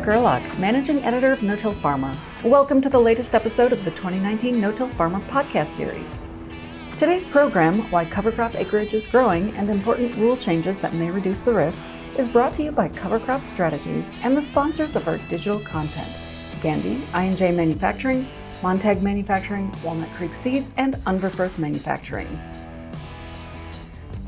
Julia Gerlach, Managing Editor of No-Till Farmer. Welcome to the latest episode of the 2019 No-Till Farmer podcast series. Today's program, Why Cover Crop Acreage is Growing and Important Rule Changes That May Reduce the Risk, is brought to you by Cover Crop Strategies and the sponsors of our digital content, Gandy, I&J Manufacturing, Montag Manufacturing, Walnut Creek Seeds, and Unverferth Manufacturing.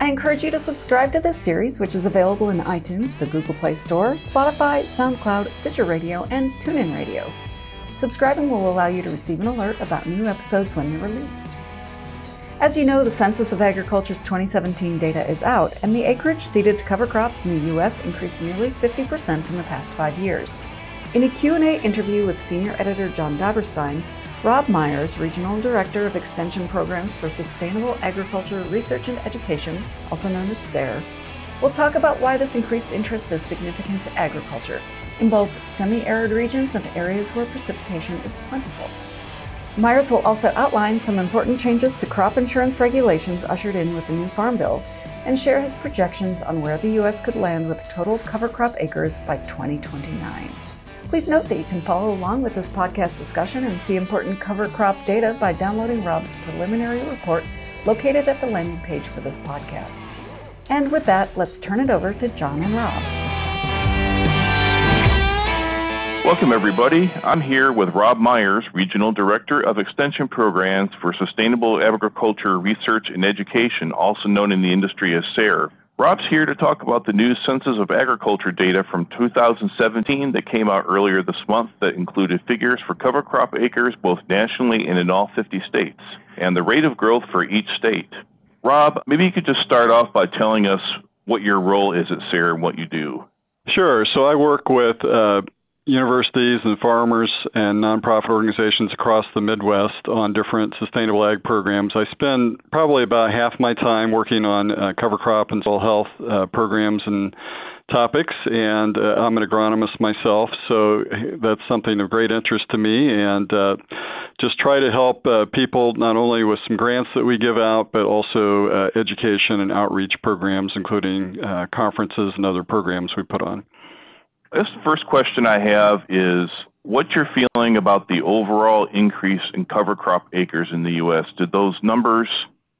I encourage you to subscribe to this series, which is available in iTunes, the Google Play Store, Spotify, SoundCloud, Stitcher Radio, and TuneIn Radio. Subscribing will allow you to receive an alert about new episodes when they're released. As you know, the Census of Agriculture's 2017 data is out, and the acreage seeded to cover crops in the U.S. increased nearly 50% in the past five years. In a Q&A interview with senior editor John Dobberstein, Rob Myers, Regional Director of Extension Programs for Sustainable Agriculture Research and Education, also known as SARE, will talk about why this increased interest is significant to agriculture in both semi arid regions and areas where precipitation is plentiful. Myers will also outline some important changes to crop insurance regulations ushered in with the new Farm Bill and share his projections on where the U.S. could land with total cover crop acres by 2029. Please note that you can follow along with this podcast discussion and see important cover crop data by downloading Rob's preliminary report located at the landing page for this podcast. And with that, let's turn it over to John and Rob. Welcome, everybody. I'm here with Rob Myers, Regional Director of Extension Programs for Sustainable Agriculture Research and Education, also known in the industry as SARE. Rob's here to talk about the new Census of Agriculture data from 2017 that came out earlier this month that included figures for cover crop acres both nationally and in all 50 states, and the rate of growth for each state. Rob, maybe you could just start off by telling us what your role is at SARE and what you do. Sure. So I work with uh, universities and farmers and nonprofit organizations across the Midwest on different sustainable ag programs. I spend probably about half my time working on uh, cover crop and soil health uh, programs and topics, and uh, I'm an agronomist myself, so that's something of great interest to me, and uh, just try to help uh, people not only with some grants that we give out, but also uh, education and outreach programs, including uh, conferences and other programs we put on. This first question I have is what you're feeling about the overall increase in cover crop acres in the U.S. Did those numbers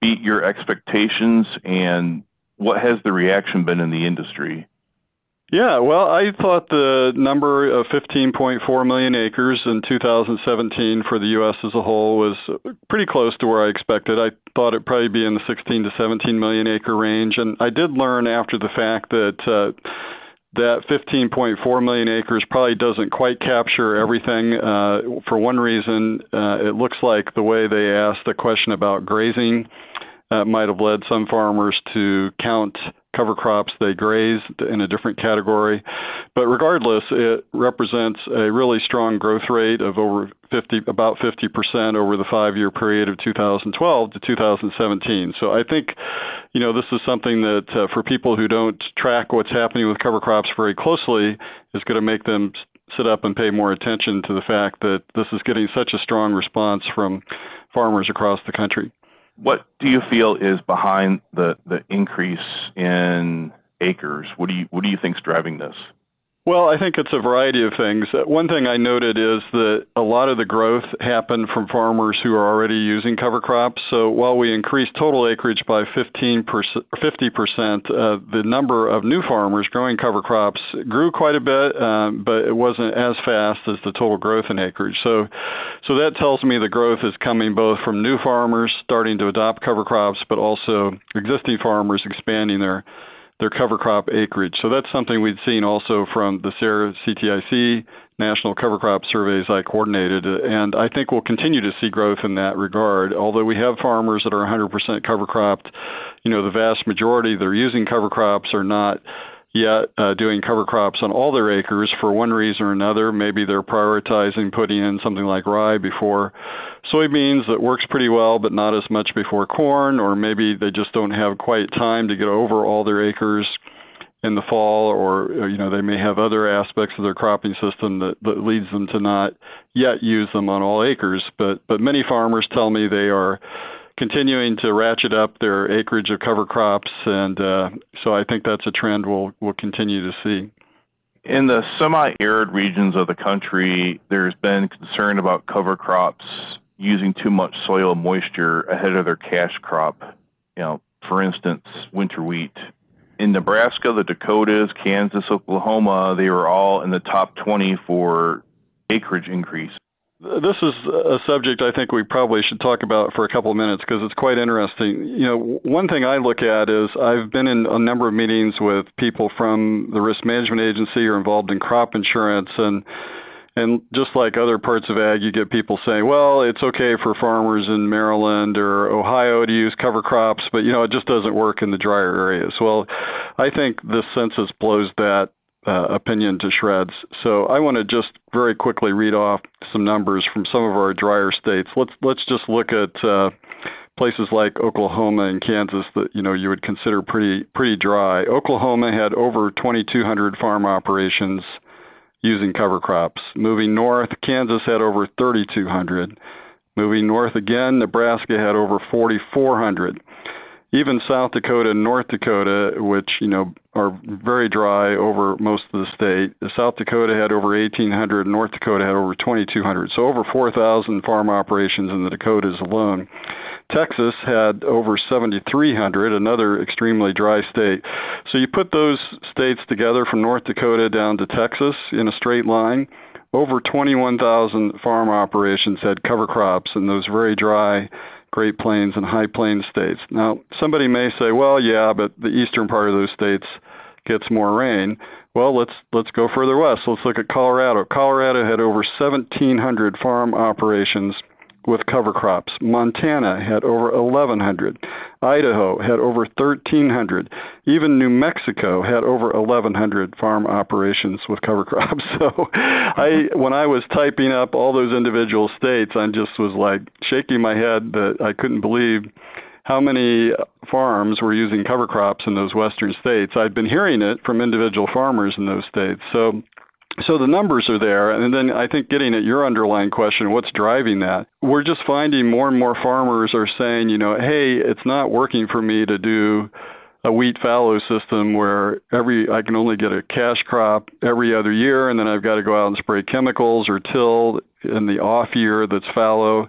beat your expectations, and what has the reaction been in the industry? Yeah, well, I thought the number of 15.4 million acres in 2017 for the U.S. as a whole was pretty close to where I expected. I thought it'd probably be in the 16 to 17 million acre range, and I did learn after the fact that. Uh, that 15.4 million acres probably doesn't quite capture everything. Uh, for one reason, uh, it looks like the way they asked the question about grazing uh, might have led some farmers to count cover crops they grazed in a different category. But regardless, it represents a really strong growth rate of over 50, about 50% over the five year period of 2012 to 2017. So I think, you know, this is something that uh, for people who don't track what's happening with cover crops very closely is going to make them sit up and pay more attention to the fact that this is getting such a strong response from farmers across the country. What do you feel is behind the, the increase in acres? What do you what do you think's driving this? Well, I think it's a variety of things. Uh, one thing I noted is that a lot of the growth happened from farmers who are already using cover crops. So while we increased total acreage by 15 50%, uh, the number of new farmers growing cover crops grew quite a bit, um, but it wasn't as fast as the total growth in acreage. So, so that tells me the growth is coming both from new farmers starting to adopt cover crops, but also existing farmers expanding their their cover crop acreage. So that's something we'd seen also from the SARE CTIC national cover crop surveys I coordinated, and I think we'll continue to see growth in that regard. Although we have farmers that are 100% cover cropped, you know, the vast majority that are using cover crops are not yet uh, doing cover crops on all their acres for one reason or another. Maybe they're prioritizing putting in something like rye before soybeans that works pretty well, but not as much before corn, or maybe they just don't have quite time to get over all their acres in the fall, or you know they may have other aspects of their cropping system that, that leads them to not yet use them on all acres. But but many farmers tell me they are continuing to ratchet up their acreage of cover crops, and uh, so I think that's a trend we'll we'll continue to see. In the semi arid regions of the country, there's been concern about cover crops using too much soil moisture ahead of their cash crop. You know, for instance, winter wheat. In Nebraska, the Dakotas, Kansas, Oklahoma, they were all in the top 20 for acreage increase. This is a subject I think we probably should talk about for a couple of minutes because it's quite interesting. You know, one thing I look at is I've been in a number of meetings with people from the risk management agency or involved in crop insurance and and just like other parts of ag, you get people saying, well, it's okay for farmers in Maryland or Ohio to use cover crops, but you know, it just doesn't work in the drier areas. Well, I think this census blows that uh, opinion to shreds. So I want to just very quickly read off some numbers from some of our drier states. Let's let's just look at uh, places like Oklahoma and Kansas that you know you would consider pretty pretty dry. Oklahoma had over 2,200 farm operations using cover crops. Moving north, Kansas had over 3,200. Moving north again, Nebraska had over 4,400 even South Dakota and North Dakota, which you know are very dry over most of the state. South Dakota had over 1,800, North Dakota had over 2,200, so over 4,000 farm operations in the Dakotas alone. Texas had over 7,300, another extremely dry state. So you put those states together from North Dakota down to Texas in a straight line. Over 21,000 farm operations had cover crops in those very dry Great Plains and High Plains states. Now, somebody may say, well, yeah, but the eastern part of those states gets more rain. Well, let's let's go further west. Let's look at Colorado. Colorado had over 1,700 farm operations with cover crops. Montana had over 1,100. Idaho had over 1,300. Even New Mexico had over 1,100 farm operations with cover crops. So, I when I was typing up all those individual states, I just was like shaking my head that I couldn't believe how many farms were using cover crops in those western states. I'd been hearing it from individual farmers in those states. So so the numbers are there. And then I think getting at your underlying question, what's driving that? We're just finding more and more farmers are saying, you know, hey, it's not working for me to do a wheat fallow system where every I can only get a cash crop every other year and then I've got to go out and spray chemicals or till in the off year that's fallow.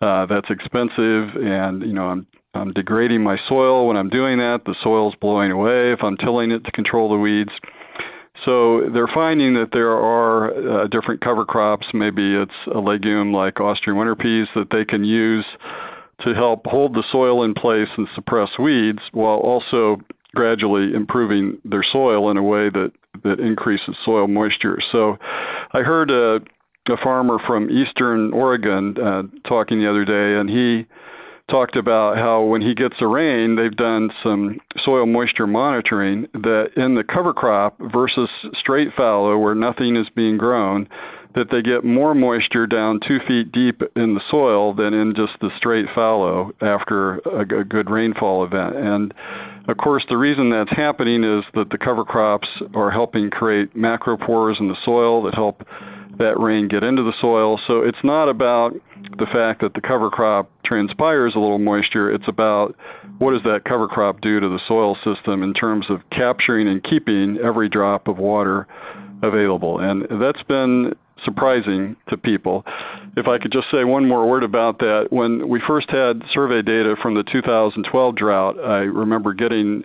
Uh, that's expensive and you know I'm I'm degrading my soil when I'm doing that. The soil's blowing away if I'm tilling it to control the weeds. So they're finding that there are uh, different cover crops. Maybe it's a legume like Austrian winter peas that they can use to help hold the soil in place and suppress weeds while also gradually improving their soil in a way that, that increases soil moisture. So I heard a, a farmer from eastern Oregon uh, talking the other day, and he talked about how when he gets the rain, they've done some soil moisture monitoring that in the cover crop versus straight fallow where nothing is being grown, that they get more moisture down two feet deep in the soil than in just the straight fallow after a, a good rainfall event. And of course, the reason that's happening is that the cover crops are helping create macropores in the soil that help that rain get into the soil. So it's not about the fact that the cover crop transpires a little moisture. It's about what does that cover crop do to the soil system in terms of capturing and keeping every drop of water available. And that's been surprising to people. If I could just say one more word about that, when we first had survey data from the 2012 drought, I remember getting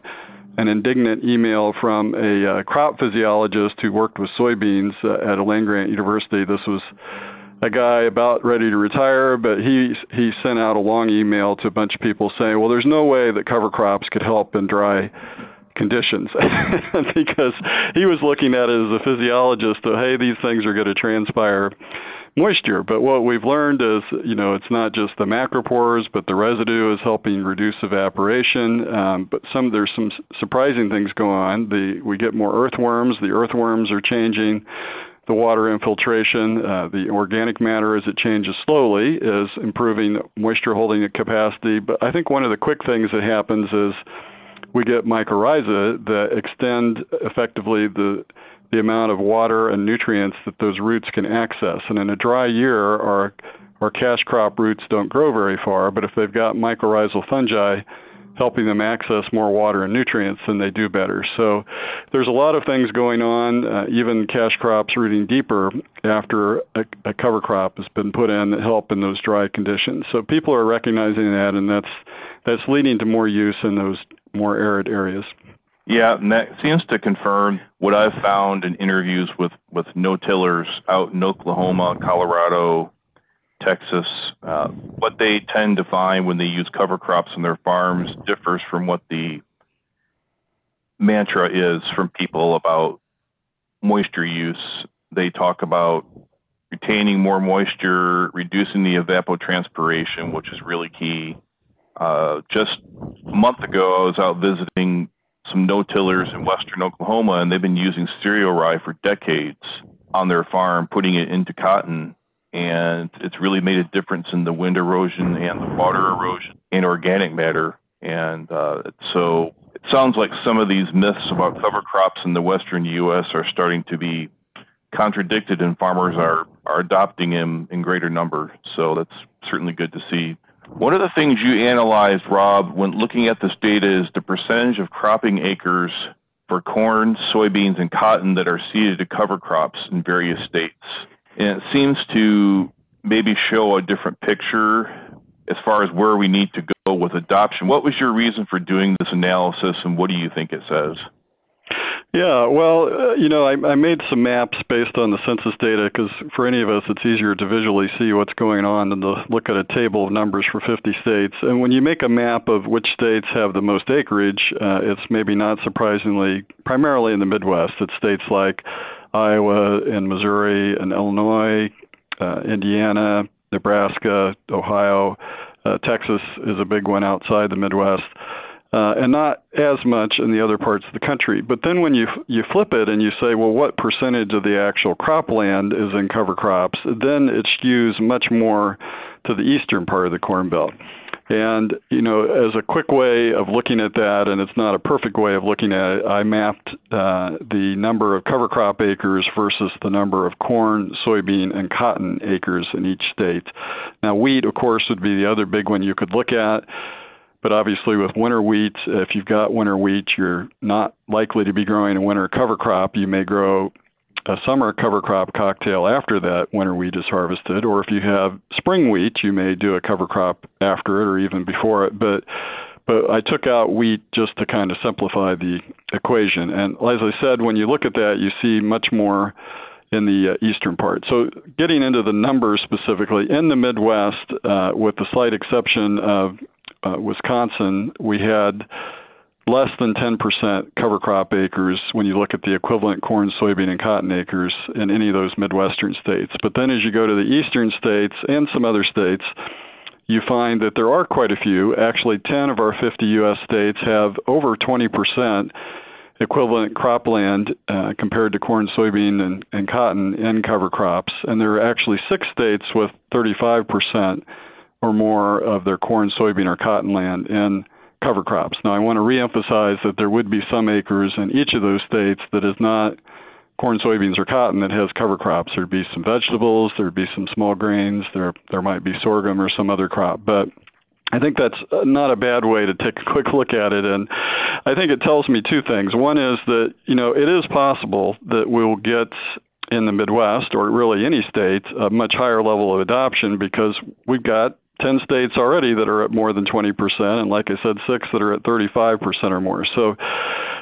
an indignant email from a uh, crop physiologist who worked with soybeans uh, at a land grant university. This was a guy about ready to retire, but he he sent out a long email to a bunch of people saying, "Well, there's no way that cover crops could help in dry conditions," because he was looking at it as a physiologist. So, hey, these things are going to transpire moisture. But what we've learned is, you know, it's not just the macropores, but the residue is helping reduce evaporation. Um, but some there's some surprising things going on. The we get more earthworms. The earthworms are changing the water infiltration. Uh, the organic matter, as it changes slowly, is improving moisture holding capacity. But I think one of the quick things that happens is we get mycorrhiza that extend effectively the the amount of water and nutrients that those roots can access. And in a dry year, our our cash crop roots don't grow very far, but if they've got mycorrhizal fungi helping them access more water and nutrients, then they do better. So there's a lot of things going on, uh, even cash crops rooting deeper after a, a cover crop has been put in that help in those dry conditions. So people are recognizing that, and that's that's leading to more use in those more arid areas. Yeah, and that seems to confirm what I've found in interviews with with no-tillers out in Oklahoma, Colorado, Texas. Uh, what they tend to find when they use cover crops on their farms differs from what the mantra is from people about moisture use. They talk about retaining more moisture, reducing the evapotranspiration, which is really key. Uh, just a month ago, I was out visiting some no-tillers in western Oklahoma, and they've been using cereal rye for decades on their farm, putting it into cotton, and it's really made a difference in the wind erosion and the water erosion and organic matter. And uh, so it sounds like some of these myths about cover crops in the western U.S. are starting to be contradicted, and farmers are are adopting them in greater number. So that's certainly good to see. One of the things you analyzed, Rob, when looking at this data is the percentage of cropping acres for corn, soybeans, and cotton that are seeded to cover crops in various states. And it seems to maybe show a different picture as far as where we need to go with adoption. What was your reason for doing this analysis, and what do you think it says? Yeah, well, uh, you know, I, I made some maps based on the census data because for any of us, it's easier to visually see what's going on than to look at a table of numbers for 50 states. And when you make a map of which states have the most acreage, uh, it's maybe not surprisingly primarily in the Midwest. It's states like Iowa and Missouri and Illinois, uh, Indiana, Nebraska, Ohio. Uh, Texas is a big one outside the Midwest uh, and not as much in the other parts of the country. But then when you you flip it and you say, well, what percentage of the actual cropland is in cover crops? Then it skews much more to the eastern part of the Corn Belt. And you know, as a quick way of looking at that, and it's not a perfect way of looking at it, I mapped uh, the number of cover crop acres versus the number of corn, soybean, and cotton acres in each state. Now, wheat, of course, would be the other big one you could look at. But obviously, with winter wheat, if you've got winter wheat, you're not likely to be growing a winter cover crop. You may grow a summer cover crop cocktail after that winter wheat is harvested, or if you have spring wheat, you may do a cover crop after it or even before it. But but I took out wheat just to kind of simplify the equation. And as I said, when you look at that, you see much more in the uh, eastern part. So, getting into the numbers specifically, in the Midwest, uh, with the slight exception of uh, Wisconsin, we had less than 10% cover crop acres when you look at the equivalent corn, soybean, and cotton acres in any of those Midwestern states. But then as you go to the eastern states and some other states, you find that there are quite a few. Actually, 10 of our 50 U.S. states have over 20% equivalent cropland uh, compared to corn, soybean, and, and cotton in cover crops. And there are actually six states with 35% or more of their corn, soybean, or cotton land in cover crops. Now, I want to reemphasize that there would be some acres in each of those states that is not corn, soybeans, or cotton that has cover crops. There'd be some vegetables, there'd be some small grains, there there might be sorghum or some other crop, but I think that's not a bad way to take a quick look at it, and I think it tells me two things. One is that you know it is possible that we'll get in the Midwest or really any state a much higher level of adoption because we've got 10 states already that are at more than 20%, and like I said, six that are at 35% or more. So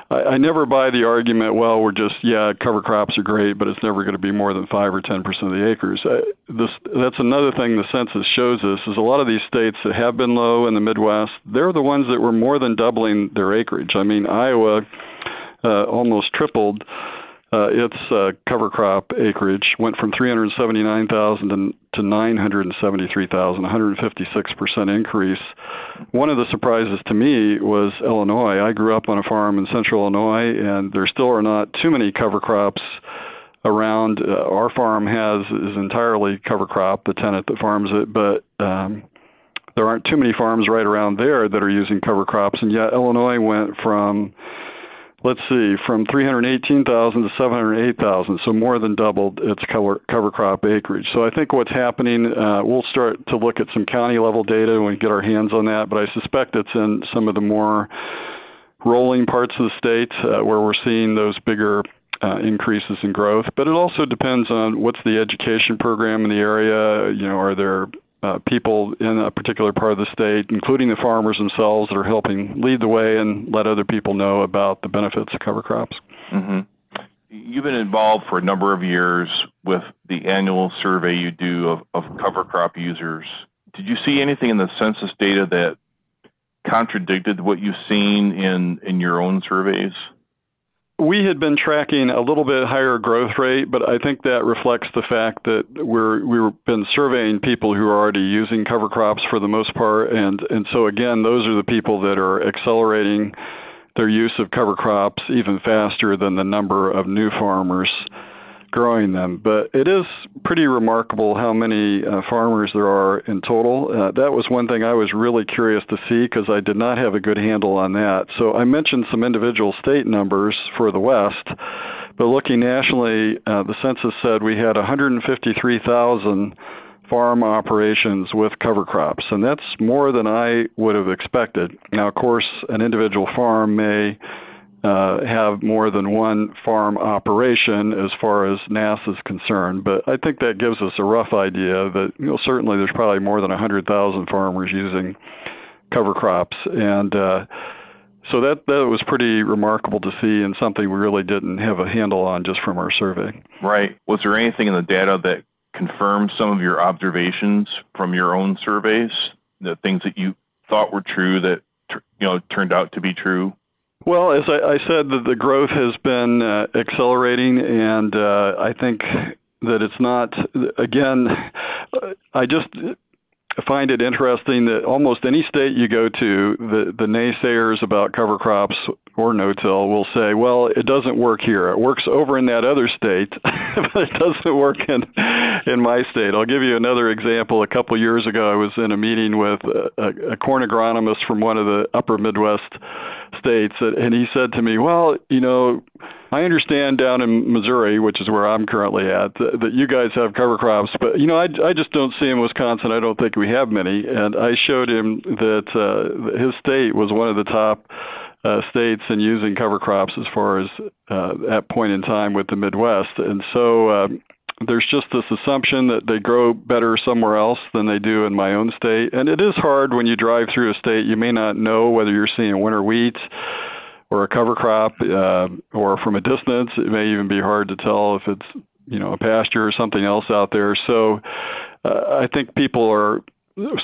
I, I never buy the argument, well, we're just, yeah, cover crops are great, but it's never going to be more than 5 or 10% of the acres. I, this, that's another thing the census shows us is a lot of these states that have been low in the Midwest, they're the ones that were more than doubling their acreage. I mean, Iowa uh, almost tripled uh, its uh, cover crop acreage went from 379,000 to, to 973,000, 156% increase. One of the surprises to me was Illinois. I grew up on a farm in central Illinois, and there still are not too many cover crops around. Uh, our farm has is entirely cover crop, the tenant that farms it, but um, there aren't too many farms right around there that are using cover crops, and yet Illinois went from let's see, from 318,000 to 708,000, so more than doubled its cover, cover crop acreage. So I think what's happening, uh, we'll start to look at some county level data when we get our hands on that, but I suspect it's in some of the more rolling parts of the state uh, where we're seeing those bigger uh, increases in growth. But it also depends on what's the education program in the area. You know, are there uh, people in a particular part of the state, including the farmers themselves, that are helping lead the way and let other people know about the benefits of cover crops. Mm-hmm. You've been involved for a number of years with the annual survey you do of, of cover crop users. Did you see anything in the census data that contradicted what you've seen in, in your own surveys? We had been tracking a little bit higher growth rate, but I think that reflects the fact that we're we've been surveying people who are already using cover crops for the most part, and and so again, those are the people that are accelerating their use of cover crops even faster than the number of new farmers growing them. But it is pretty remarkable how many uh, farmers there are in total. Uh, that was one thing I was really curious to see because I did not have a good handle on that. So I mentioned some individual state numbers for the West. But looking nationally, uh, the census said we had 153,000 farm operations with cover crops, and that's more than I would have expected. Now, of course, an individual farm may uh, have more than one farm operation as far as NASS is concerned. But I think that gives us a rough idea that you know certainly there's probably more than 100,000 farmers using cover crops, and uh, so that that was pretty remarkable to see, and something we really didn't have a handle on just from our survey. Right. Was there anything in the data that confirmed some of your observations from your own surveys? The things that you thought were true that you know turned out to be true? Well, as I, I said, the, the growth has been uh, accelerating, and uh, I think that it's not. Again, I just find it interesting that almost any state you go to, the the naysayers about cover crops or no-till will say, "Well, it doesn't work here. It works over in that other state, but it doesn't work in in my state." I'll give you another example. A couple years ago, I was in a meeting with a, a corn agronomist from one of the upper Midwest states, and he said to me, "Well, you know, I understand down in Missouri, which is where I'm currently at, that, that you guys have cover crops, but you know, I, I just don't see in Wisconsin. I don't think we have many." And I showed him that uh, his state was one of the top uh, states in using cover crops as far as uh, that point in time with the Midwest, and so. Uh, there's just this assumption that they grow better somewhere else than they do in my own state. And it is hard when you drive through a state, you may not know whether you're seeing winter wheat or a cover crop, uh, or from a distance, it may even be hard to tell if it's, you know, a pasture or something else out there. So uh, I think people are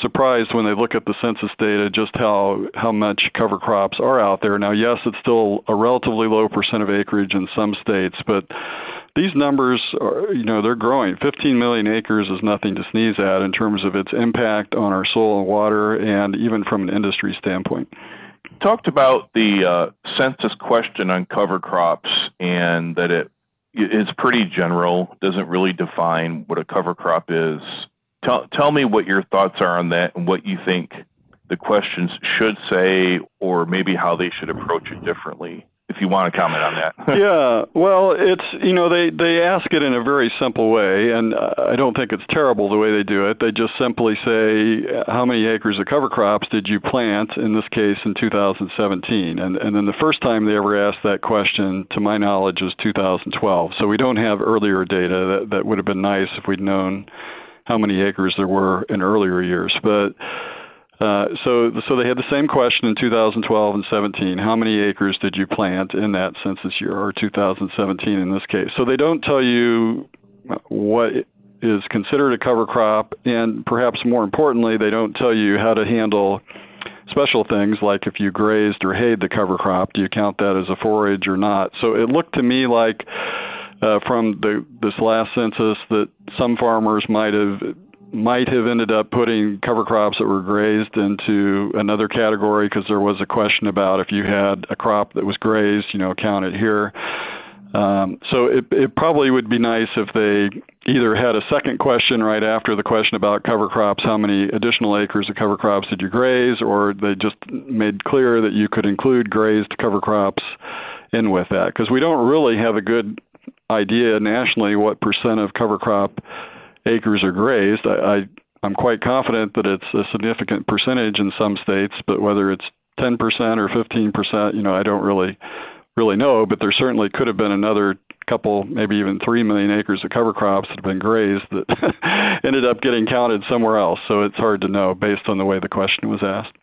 surprised when they look at the census data just how how much cover crops are out there. Now, yes, it's still a relatively low percent of acreage in some states, but these numbers are, you know, they're growing. 15 million acres is nothing to sneeze at in terms of its impact on our soil and water, and even from an industry standpoint. Talked about the uh, census question on cover crops and that it is pretty general, doesn't really define what a cover crop is. Tell, tell me what your thoughts are on that and what you think the questions should say, or maybe how they should approach it differently if you want to comment on that. yeah, well, it's you know they they ask it in a very simple way, and I don't think it's terrible the way they do it. They just simply say how many acres of cover crops did you plant in this case in 2017, and and then the first time they ever asked that question, to my knowledge, was 2012. So we don't have earlier data. That that would have been nice if we'd known how many acres there were in earlier years, but uh, so, so they had the same question in 2012 and 17. How many acres did you plant in that census year, or 2017 in this case? So they don't tell you what is considered a cover crop, and perhaps more importantly, they don't tell you how to handle special things like if you grazed or hayed the cover crop, do you count that as a forage or not? So it looked to me like uh, from the this last census that some farmers might have might have ended up putting cover crops that were grazed into another category because there was a question about if you had a crop that was grazed, you know, count it here. Um, so it, it probably would be nice if they either had a second question right after the question about cover crops, how many additional acres of cover crops did you graze, or they just made clear that you could include grazed cover crops in with that because we don't really have a good idea nationally what percent of cover crop acres are grazed. I, I I'm quite confident that it's a significant percentage in some states, but whether it's 10% or 15%, you know, I don't really really know. But there certainly could have been another couple, maybe even three million acres of cover crops that have been grazed that ended up getting counted somewhere else. So it's hard to know based on the way the question was asked.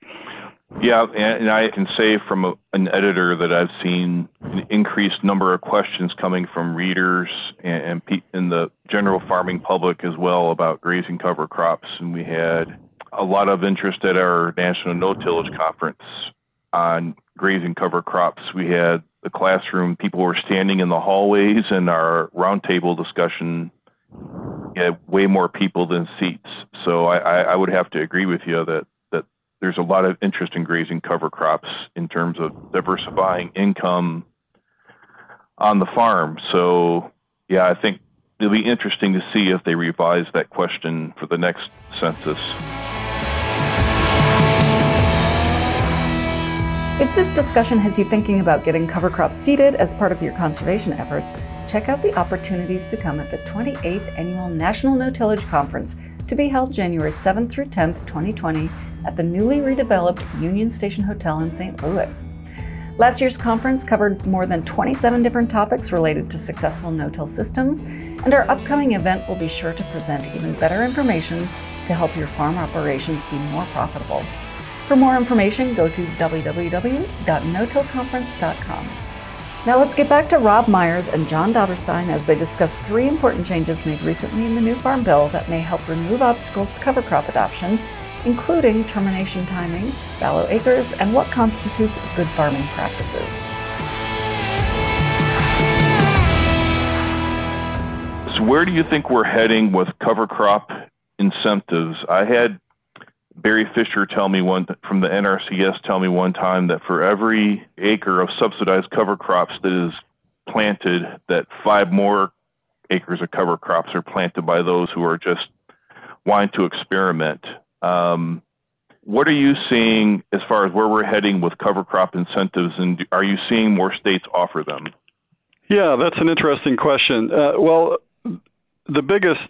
Yeah, and I can say from an editor that I've seen an increased number of questions coming from readers and, and the general farming public as well about grazing cover crops. And we had a lot of interest at our National No Tillage Conference on grazing cover crops. We had the classroom, people were standing in the hallways, and our roundtable discussion had way more people than seats. So I, I would have to agree with you that there's a lot of interest in grazing cover crops in terms of diversifying income on the farm. So, yeah, I think it'll be interesting to see if they revise that question for the next census. If this discussion has you thinking about getting cover crops seeded as part of your conservation efforts, check out the opportunities to come at the 28th Annual National No Tillage Conference to be held January 7th through 10th, 2020 at the newly redeveloped Union Station Hotel in St. Louis. Last year's conference covered more than 27 different topics related to successful no-till systems, and our upcoming event will be sure to present even better information to help your farm operations be more profitable. For more information, go to www.notillconference.com. Now let's get back to Rob Myers and John Dobberstein as they discuss three important changes made recently in the new Farm Bill that may help remove obstacles to cover crop adoption including termination timing, fallow acres, and what constitutes good farming practices. So, where do you think we're heading with cover crop incentives? I had Barry Fisher tell me one from the NRCS tell me one time that for every acre of subsidized cover crops that is planted, that five more acres of cover crops are planted by those who are just wanting to experiment. Um, what are you seeing as far as where we're heading with cover crop incentives, and are you seeing more states offer them? Yeah, that's an interesting question. Uh, well, the biggest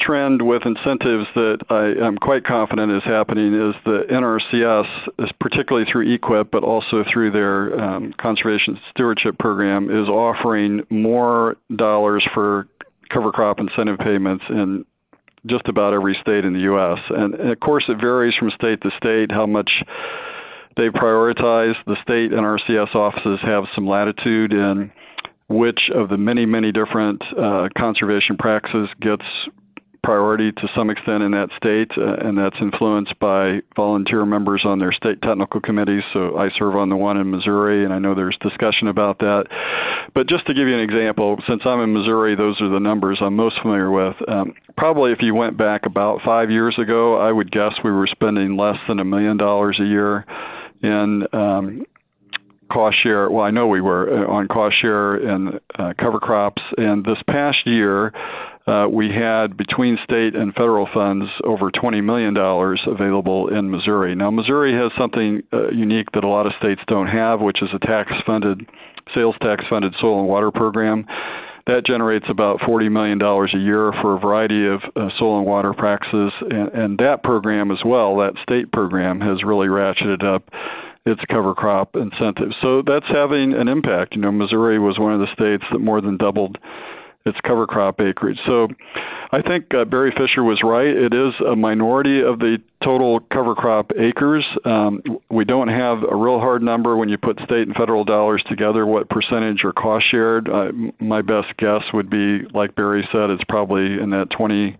trend with incentives that I am quite confident is happening is the NRCS, particularly through EQIP, but also through their um, conservation stewardship program, is offering more dollars for cover crop incentive payments in just about every state in the U.S. And, and of course, it varies from state to state how much they prioritize. The state NRCS offices have some latitude in which of the many, many different uh, conservation practices gets priority to some extent in that state, uh, and that's influenced by volunteer members on their state technical committees. So I serve on the one in Missouri, and I know there's discussion about that. But just to give you an example, since I'm in Missouri, those are the numbers I'm most familiar with. Um, probably if you went back about five years ago, I would guess we were spending less than a million dollars a year in um, cost share. Well, I know we were uh, on cost share and uh, cover crops. And this past year, uh, we had between state and federal funds over $20 million available in Missouri. Now, Missouri has something uh, unique that a lot of states don't have, which is a tax funded, sales tax funded soil and water program. That generates about $40 million a year for a variety of uh, soil and water practices. And, and that program as well, that state program, has really ratcheted up its cover crop incentives. So that's having an impact. You know, Missouri was one of the states that more than doubled its cover crop acreage. So I think uh, Barry Fisher was right. It is a minority of the total cover crop acres. Um, we don't have a real hard number when you put state and federal dollars together, what percentage are cost shared. Uh, my best guess would be, like Barry said, it's probably in that 20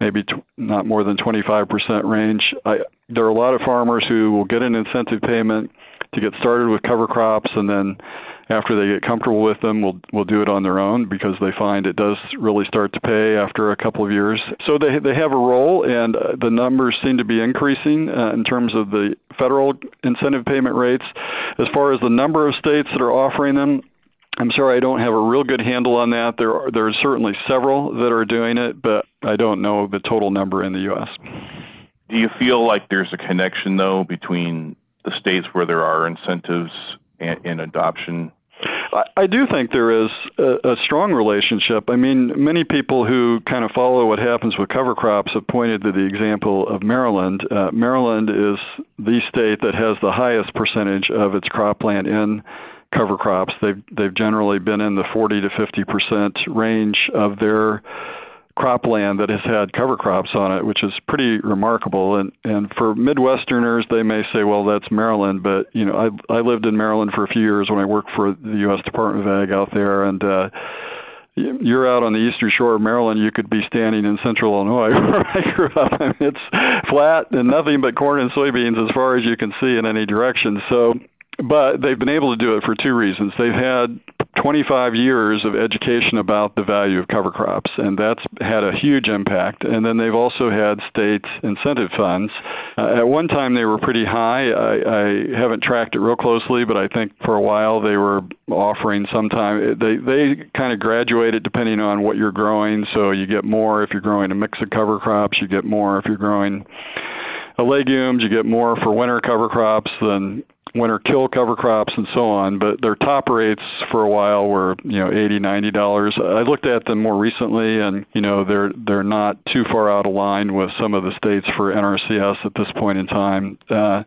maybe t- not more than 25% range. I, there are a lot of farmers who will get an incentive payment to get started with cover crops and then after they get comfortable with them, will will do it on their own because they find it does really start to pay after a couple of years. So they they have a role, and uh, the numbers seem to be increasing uh, in terms of the federal incentive payment rates. As far as the number of states that are offering them, I'm sorry, I don't have a real good handle on that. There are there are certainly several that are doing it, but I don't know the total number in the U.S. Do you feel like there's a connection though between the states where there are incentives and adoption I, I do think there is a, a strong relationship. I mean, many people who kind of follow what happens with cover crops have pointed to the example of Maryland. Uh, Maryland is the state that has the highest percentage of its cropland in cover crops. They've they've generally been in the 40 to 50 percent range of their cropland that has had cover crops on it, which is pretty remarkable. And and for Midwesterners, they may say, well, that's Maryland, but you know, I I lived in Maryland for a few years when I worked for the U.S. Department of Ag out there, and uh, you're out on the eastern shore of Maryland, you could be standing in central Illinois where I grew up. I mean, it's flat and nothing but corn and soybeans as far as you can see in any direction. So but they've been able to do it for two reasons. They've had 25 years of education about the value of cover crops, and that's had a huge impact. And then they've also had state incentive funds. Uh, at one time, they were pretty high. I, I haven't tracked it real closely, but I think for a while they were offering sometime. They they kind of graduated depending on what you're growing. So you get more if you're growing a mix of cover crops. You get more if you're growing legumes. You get more for winter cover crops than winter kill cover crops and so on. But their top rates for a while were you know eighty, ninety dollars. I looked at them more recently, and you know they're they're not too far out of line with some of the states for NRCS at this point in time. Uh,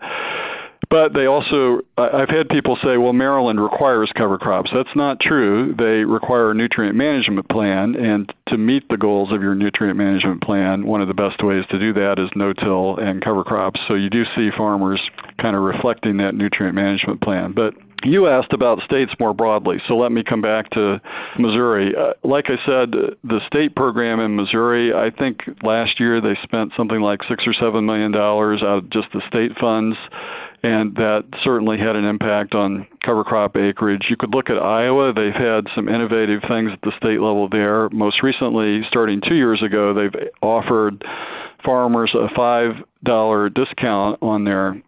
but they also, I've had people say, well, Maryland requires cover crops. That's not true. They require a nutrient management plan, and to meet the goals of your nutrient management plan, one of the best ways to do that is no-till and cover crops. So you do see farmers kind of reflecting that nutrient management plan. But you asked about states more broadly, so let me come back to Missouri. Uh, like I said, the state program in Missouri, I think last year they spent something like six or seven million dollars out of just the state funds and that certainly had an impact on cover crop acreage. You could look at Iowa. They've had some innovative things at the state level there. Most recently, starting two years ago, they've offered farmers a $5 discount on their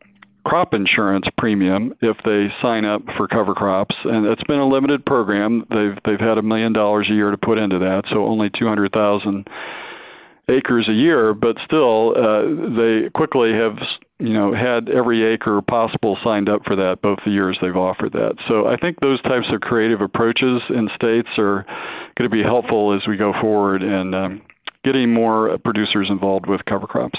crop insurance premium if they sign up for cover crops and it's been a limited program they've they've had a million dollars a year to put into that so only 200,000 acres a year but still uh, they quickly have you know, had every acre possible signed up for that both the years they've offered that. So I think those types of creative approaches in states are going to be helpful as we go forward and um, getting more producers involved with cover crops.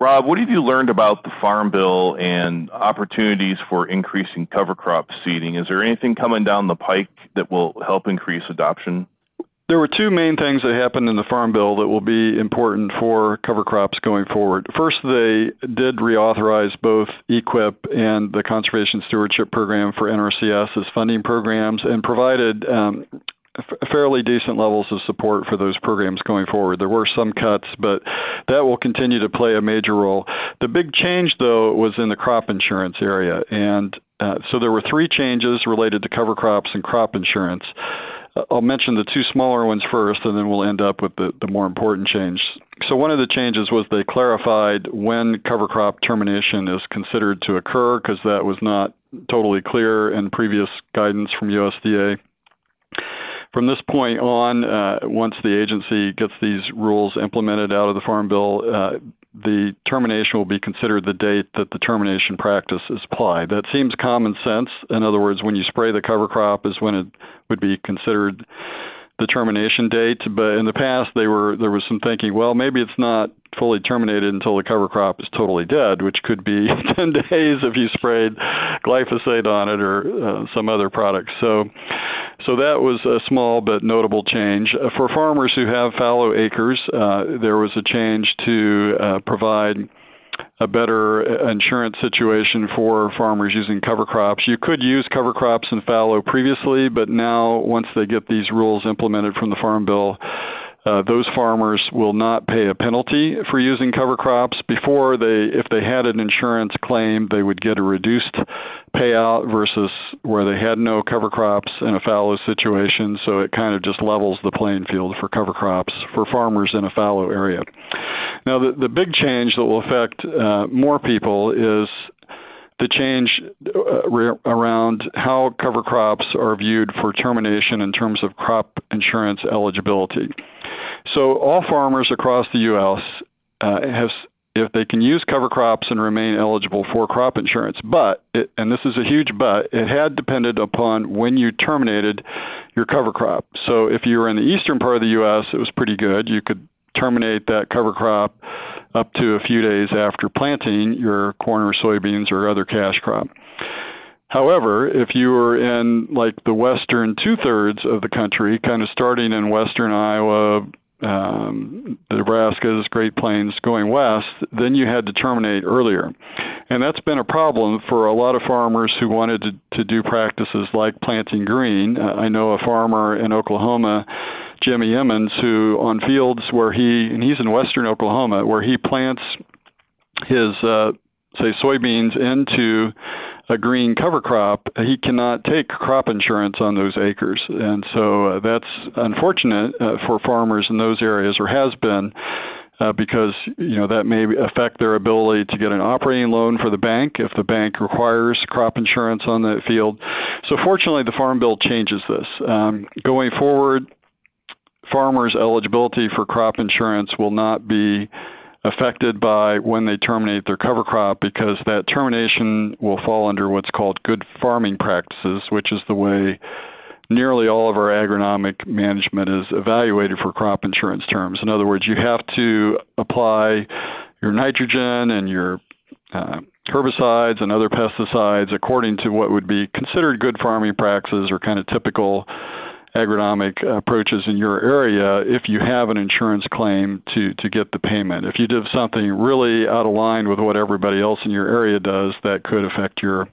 Rob, what have you learned about the Farm Bill and opportunities for increasing cover crop seeding? Is there anything coming down the pike that will help increase adoption? There were two main things that happened in the Farm Bill that will be important for cover crops going forward. First, they did reauthorize both EQIP and the Conservation Stewardship Program for NRCS as funding programs and provided um, fairly decent levels of support for those programs going forward. There were some cuts, but that will continue to play a major role. The big change, though, was in the crop insurance area. And uh, so there were three changes related to cover crops and crop insurance. I'll mention the two smaller ones first, and then we'll end up with the, the more important change. So, one of the changes was they clarified when cover crop termination is considered to occur, because that was not totally clear in previous guidance from USDA. From this point on, uh, once the agency gets these rules implemented out of the Farm Bill, uh, the termination will be considered the date that the termination practice is applied. That seems common sense. In other words, when you spray the cover crop is when it would be considered the termination date. But in the past, they were there was some thinking. Well, maybe it's not fully terminated until the cover crop is totally dead, which could be 10 days if you sprayed glyphosate on it or uh, some other product. So, so that was a small but notable change. Uh, for farmers who have fallow acres, uh, there was a change to uh, provide a better insurance situation for farmers using cover crops. You could use cover crops in fallow previously, but now once they get these rules implemented from the Farm Bill, uh, those farmers will not pay a penalty for using cover crops. Before they, if they had an insurance claim, they would get a reduced payout versus where they had no cover crops in a fallow situation. So it kind of just levels the playing field for cover crops for farmers in a fallow area. Now, the, the big change that will affect uh, more people is the change uh, around how cover crops are viewed for termination in terms of crop insurance eligibility. So all farmers across the U.S. Uh, have if they can use cover crops and remain eligible for crop insurance. But, it, and this is a huge but, it had depended upon when you terminated your cover crop. So if you were in the eastern part of the U.S., it was pretty good. You could terminate that cover crop up to a few days after planting your corn or soybeans or other cash crop. However, if you were in like the western two thirds of the country, kind of starting in western Iowa, um, the Nebraskas, Great Plains, going west, then you had to terminate earlier. And that's been a problem for a lot of farmers who wanted to, to do practices like planting green. Uh, I know a farmer in Oklahoma, Jimmy Emmons, who on fields where he, and he's in western Oklahoma, where he plants his, uh, say, soybeans into a green cover crop, he cannot take crop insurance on those acres. And so uh, that's unfortunate uh, for farmers in those areas, or has been. Uh, because you know that may affect their ability to get an operating loan for the bank if the bank requires crop insurance on that field. So fortunately, the Farm Bill changes this. Um, going forward, farmers' eligibility for crop insurance will not be affected by when they terminate their cover crop because that termination will fall under what's called good farming practices, which is the way nearly all of our agronomic management is evaluated for crop insurance terms. In other words, you have to apply your nitrogen and your uh, herbicides and other pesticides according to what would be considered good farming practices or kind of typical agronomic approaches in your area if you have an insurance claim to to get the payment. If you did something really out of line with what everybody else in your area does, that could affect your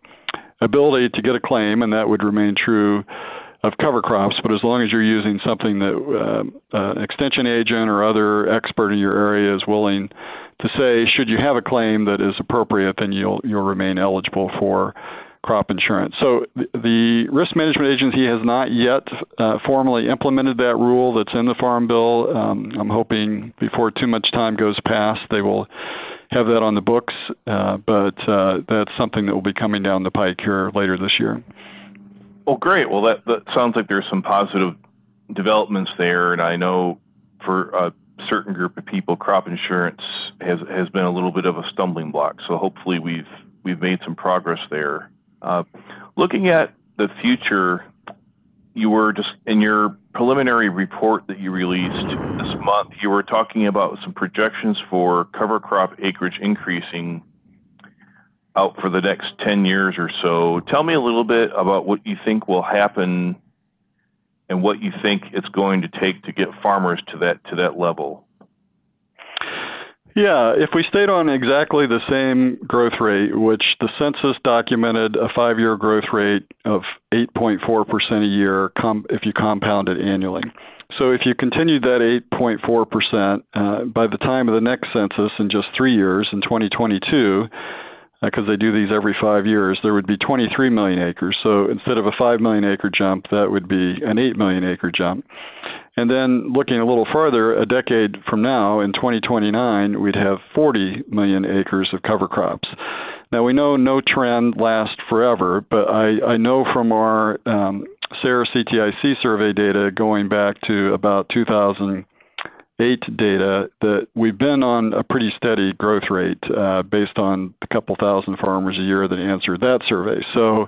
ability to get a claim, and that would remain true of cover crops. But as long as you're using something that uh, uh, extension agent or other expert in your area is willing to say, should you have a claim that is appropriate, then you'll you'll remain eligible for crop insurance. So the Risk Management Agency has not yet uh, formally implemented that rule that's in the Farm Bill. Um, I'm hoping before too much time goes past, they will have that on the books, uh, but uh, that's something that will be coming down the pike here later this year. Well, great. Well, that, that sounds like there's some positive developments there, and I know for a certain group of people, crop insurance has has been a little bit of a stumbling block. So hopefully, we've we've made some progress there. Uh, looking at the future, you were just in your preliminary report that you released this month, you were talking about some projections for cover crop acreage increasing out for the next 10 years or so. Tell me a little bit about what you think will happen and what you think it's going to take to get farmers to that to that level. Yeah, if we stayed on exactly the same growth rate, which the census documented a five year growth rate of 8.4% a year com- if you compound it annually. So if you continued that 8.4% uh, by the time of the next census in just three years, in 2022, because uh, they do these every five years, there would be 23 million acres. So instead of a 5 million acre jump, that would be an 8 million acre jump. And then looking a little farther, a decade from now, in 2029, we'd have 40 million acres of cover crops. Now we know no trend lasts forever, but I, I know from our um, SARE CTIC survey data going back to about 2008 data that we've been on a pretty steady growth rate uh, based on a couple thousand farmers a year that answered that survey. So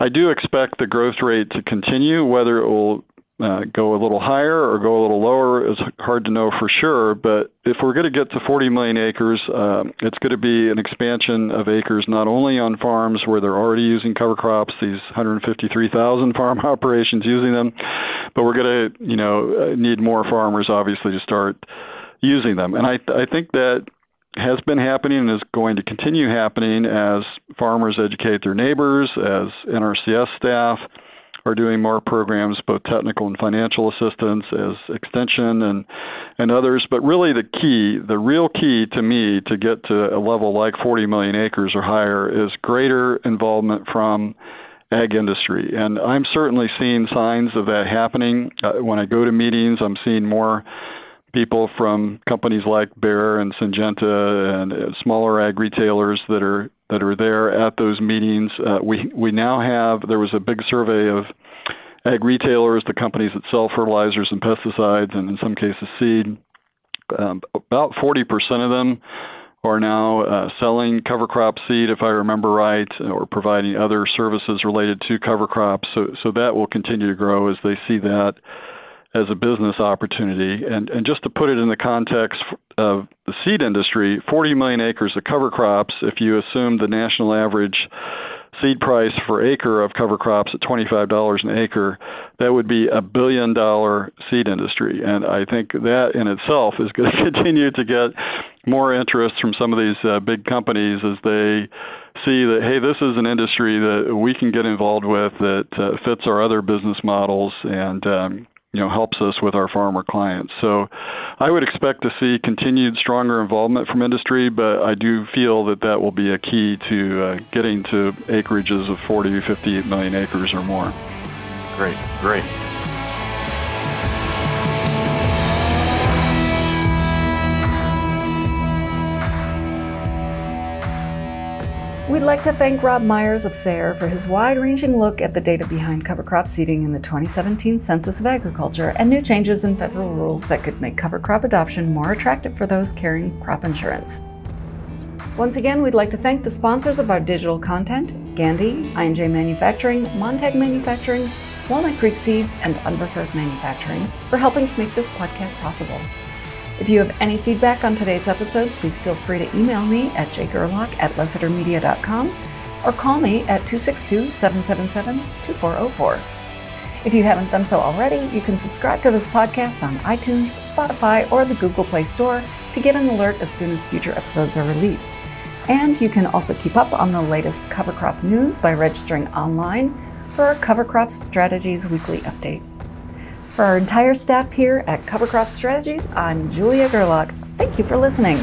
I do expect the growth rate to continue. Whether it will uh, go a little higher or go a little lower is hard to know for sure. But if we're going to get to 40 million acres, uh, it's going to be an expansion of acres not only on farms where they're already using cover crops, these 153,000 farm operations using them, but we're going to, you know, uh, need more farmers obviously to start using them. And I, I think that has been happening and is going to continue happening as farmers educate their neighbors, as NRCS staff are doing more programs, both technical and financial assistance, as extension and and others. But really, the key, the real key to me to get to a level like 40 million acres or higher is greater involvement from ag industry, and I'm certainly seeing signs of that happening. Uh, when I go to meetings, I'm seeing more people from companies like Bayer and Syngenta and uh, smaller ag retailers that are that are there at those meetings. Uh, we we now have there was a big survey of ag retailers, the companies that sell fertilizers and pesticides, and in some cases seed. Um, about 40% of them are now uh, selling cover crop seed, if I remember right, or providing other services related to cover crops. So, so that will continue to grow as they see that as a business opportunity. And, and just to put it in the context of the seed industry, 40 million acres of cover crops, if you assume the national average seed price for acre of cover crops at $25 an acre, that would be a billion dollar seed industry. And I think that in itself is going to continue to get more interest from some of these uh, big companies as they see that hey this is an industry that we can get involved with that uh, fits our other business models and um, you know helps us with our farmer clients. So I would expect to see continued stronger involvement from industry, but I do feel that that will be a key to uh, getting to acreages of 40 50 million acres or more. Great, great. We'd like to thank Rob Myers of SARE for his wide ranging look at the data behind cover crop seeding in the 2017 Census of Agriculture and new changes in federal rules that could make cover crop adoption more attractive for those carrying crop insurance. Once again, we'd like to thank the sponsors of our digital content Gandy, I&J Manufacturing, Montag Manufacturing, Walnut Creek Seeds, and Unverferth Manufacturing for helping to make this podcast possible. If you have any feedback on today's episode, please feel free to email me at jgerlach at lessitermedia.com or call me at 262 777 2404. If you haven't done so already, you can subscribe to this podcast on iTunes, Spotify, or the Google Play Store to get an alert as soon as future episodes are released. And you can also keep up on the latest cover crop news by registering online for our Cover Crop Strategies weekly update. For our entire staff here at Cover Crop Strategies, I'm Julia Gerlach. Thank you for listening.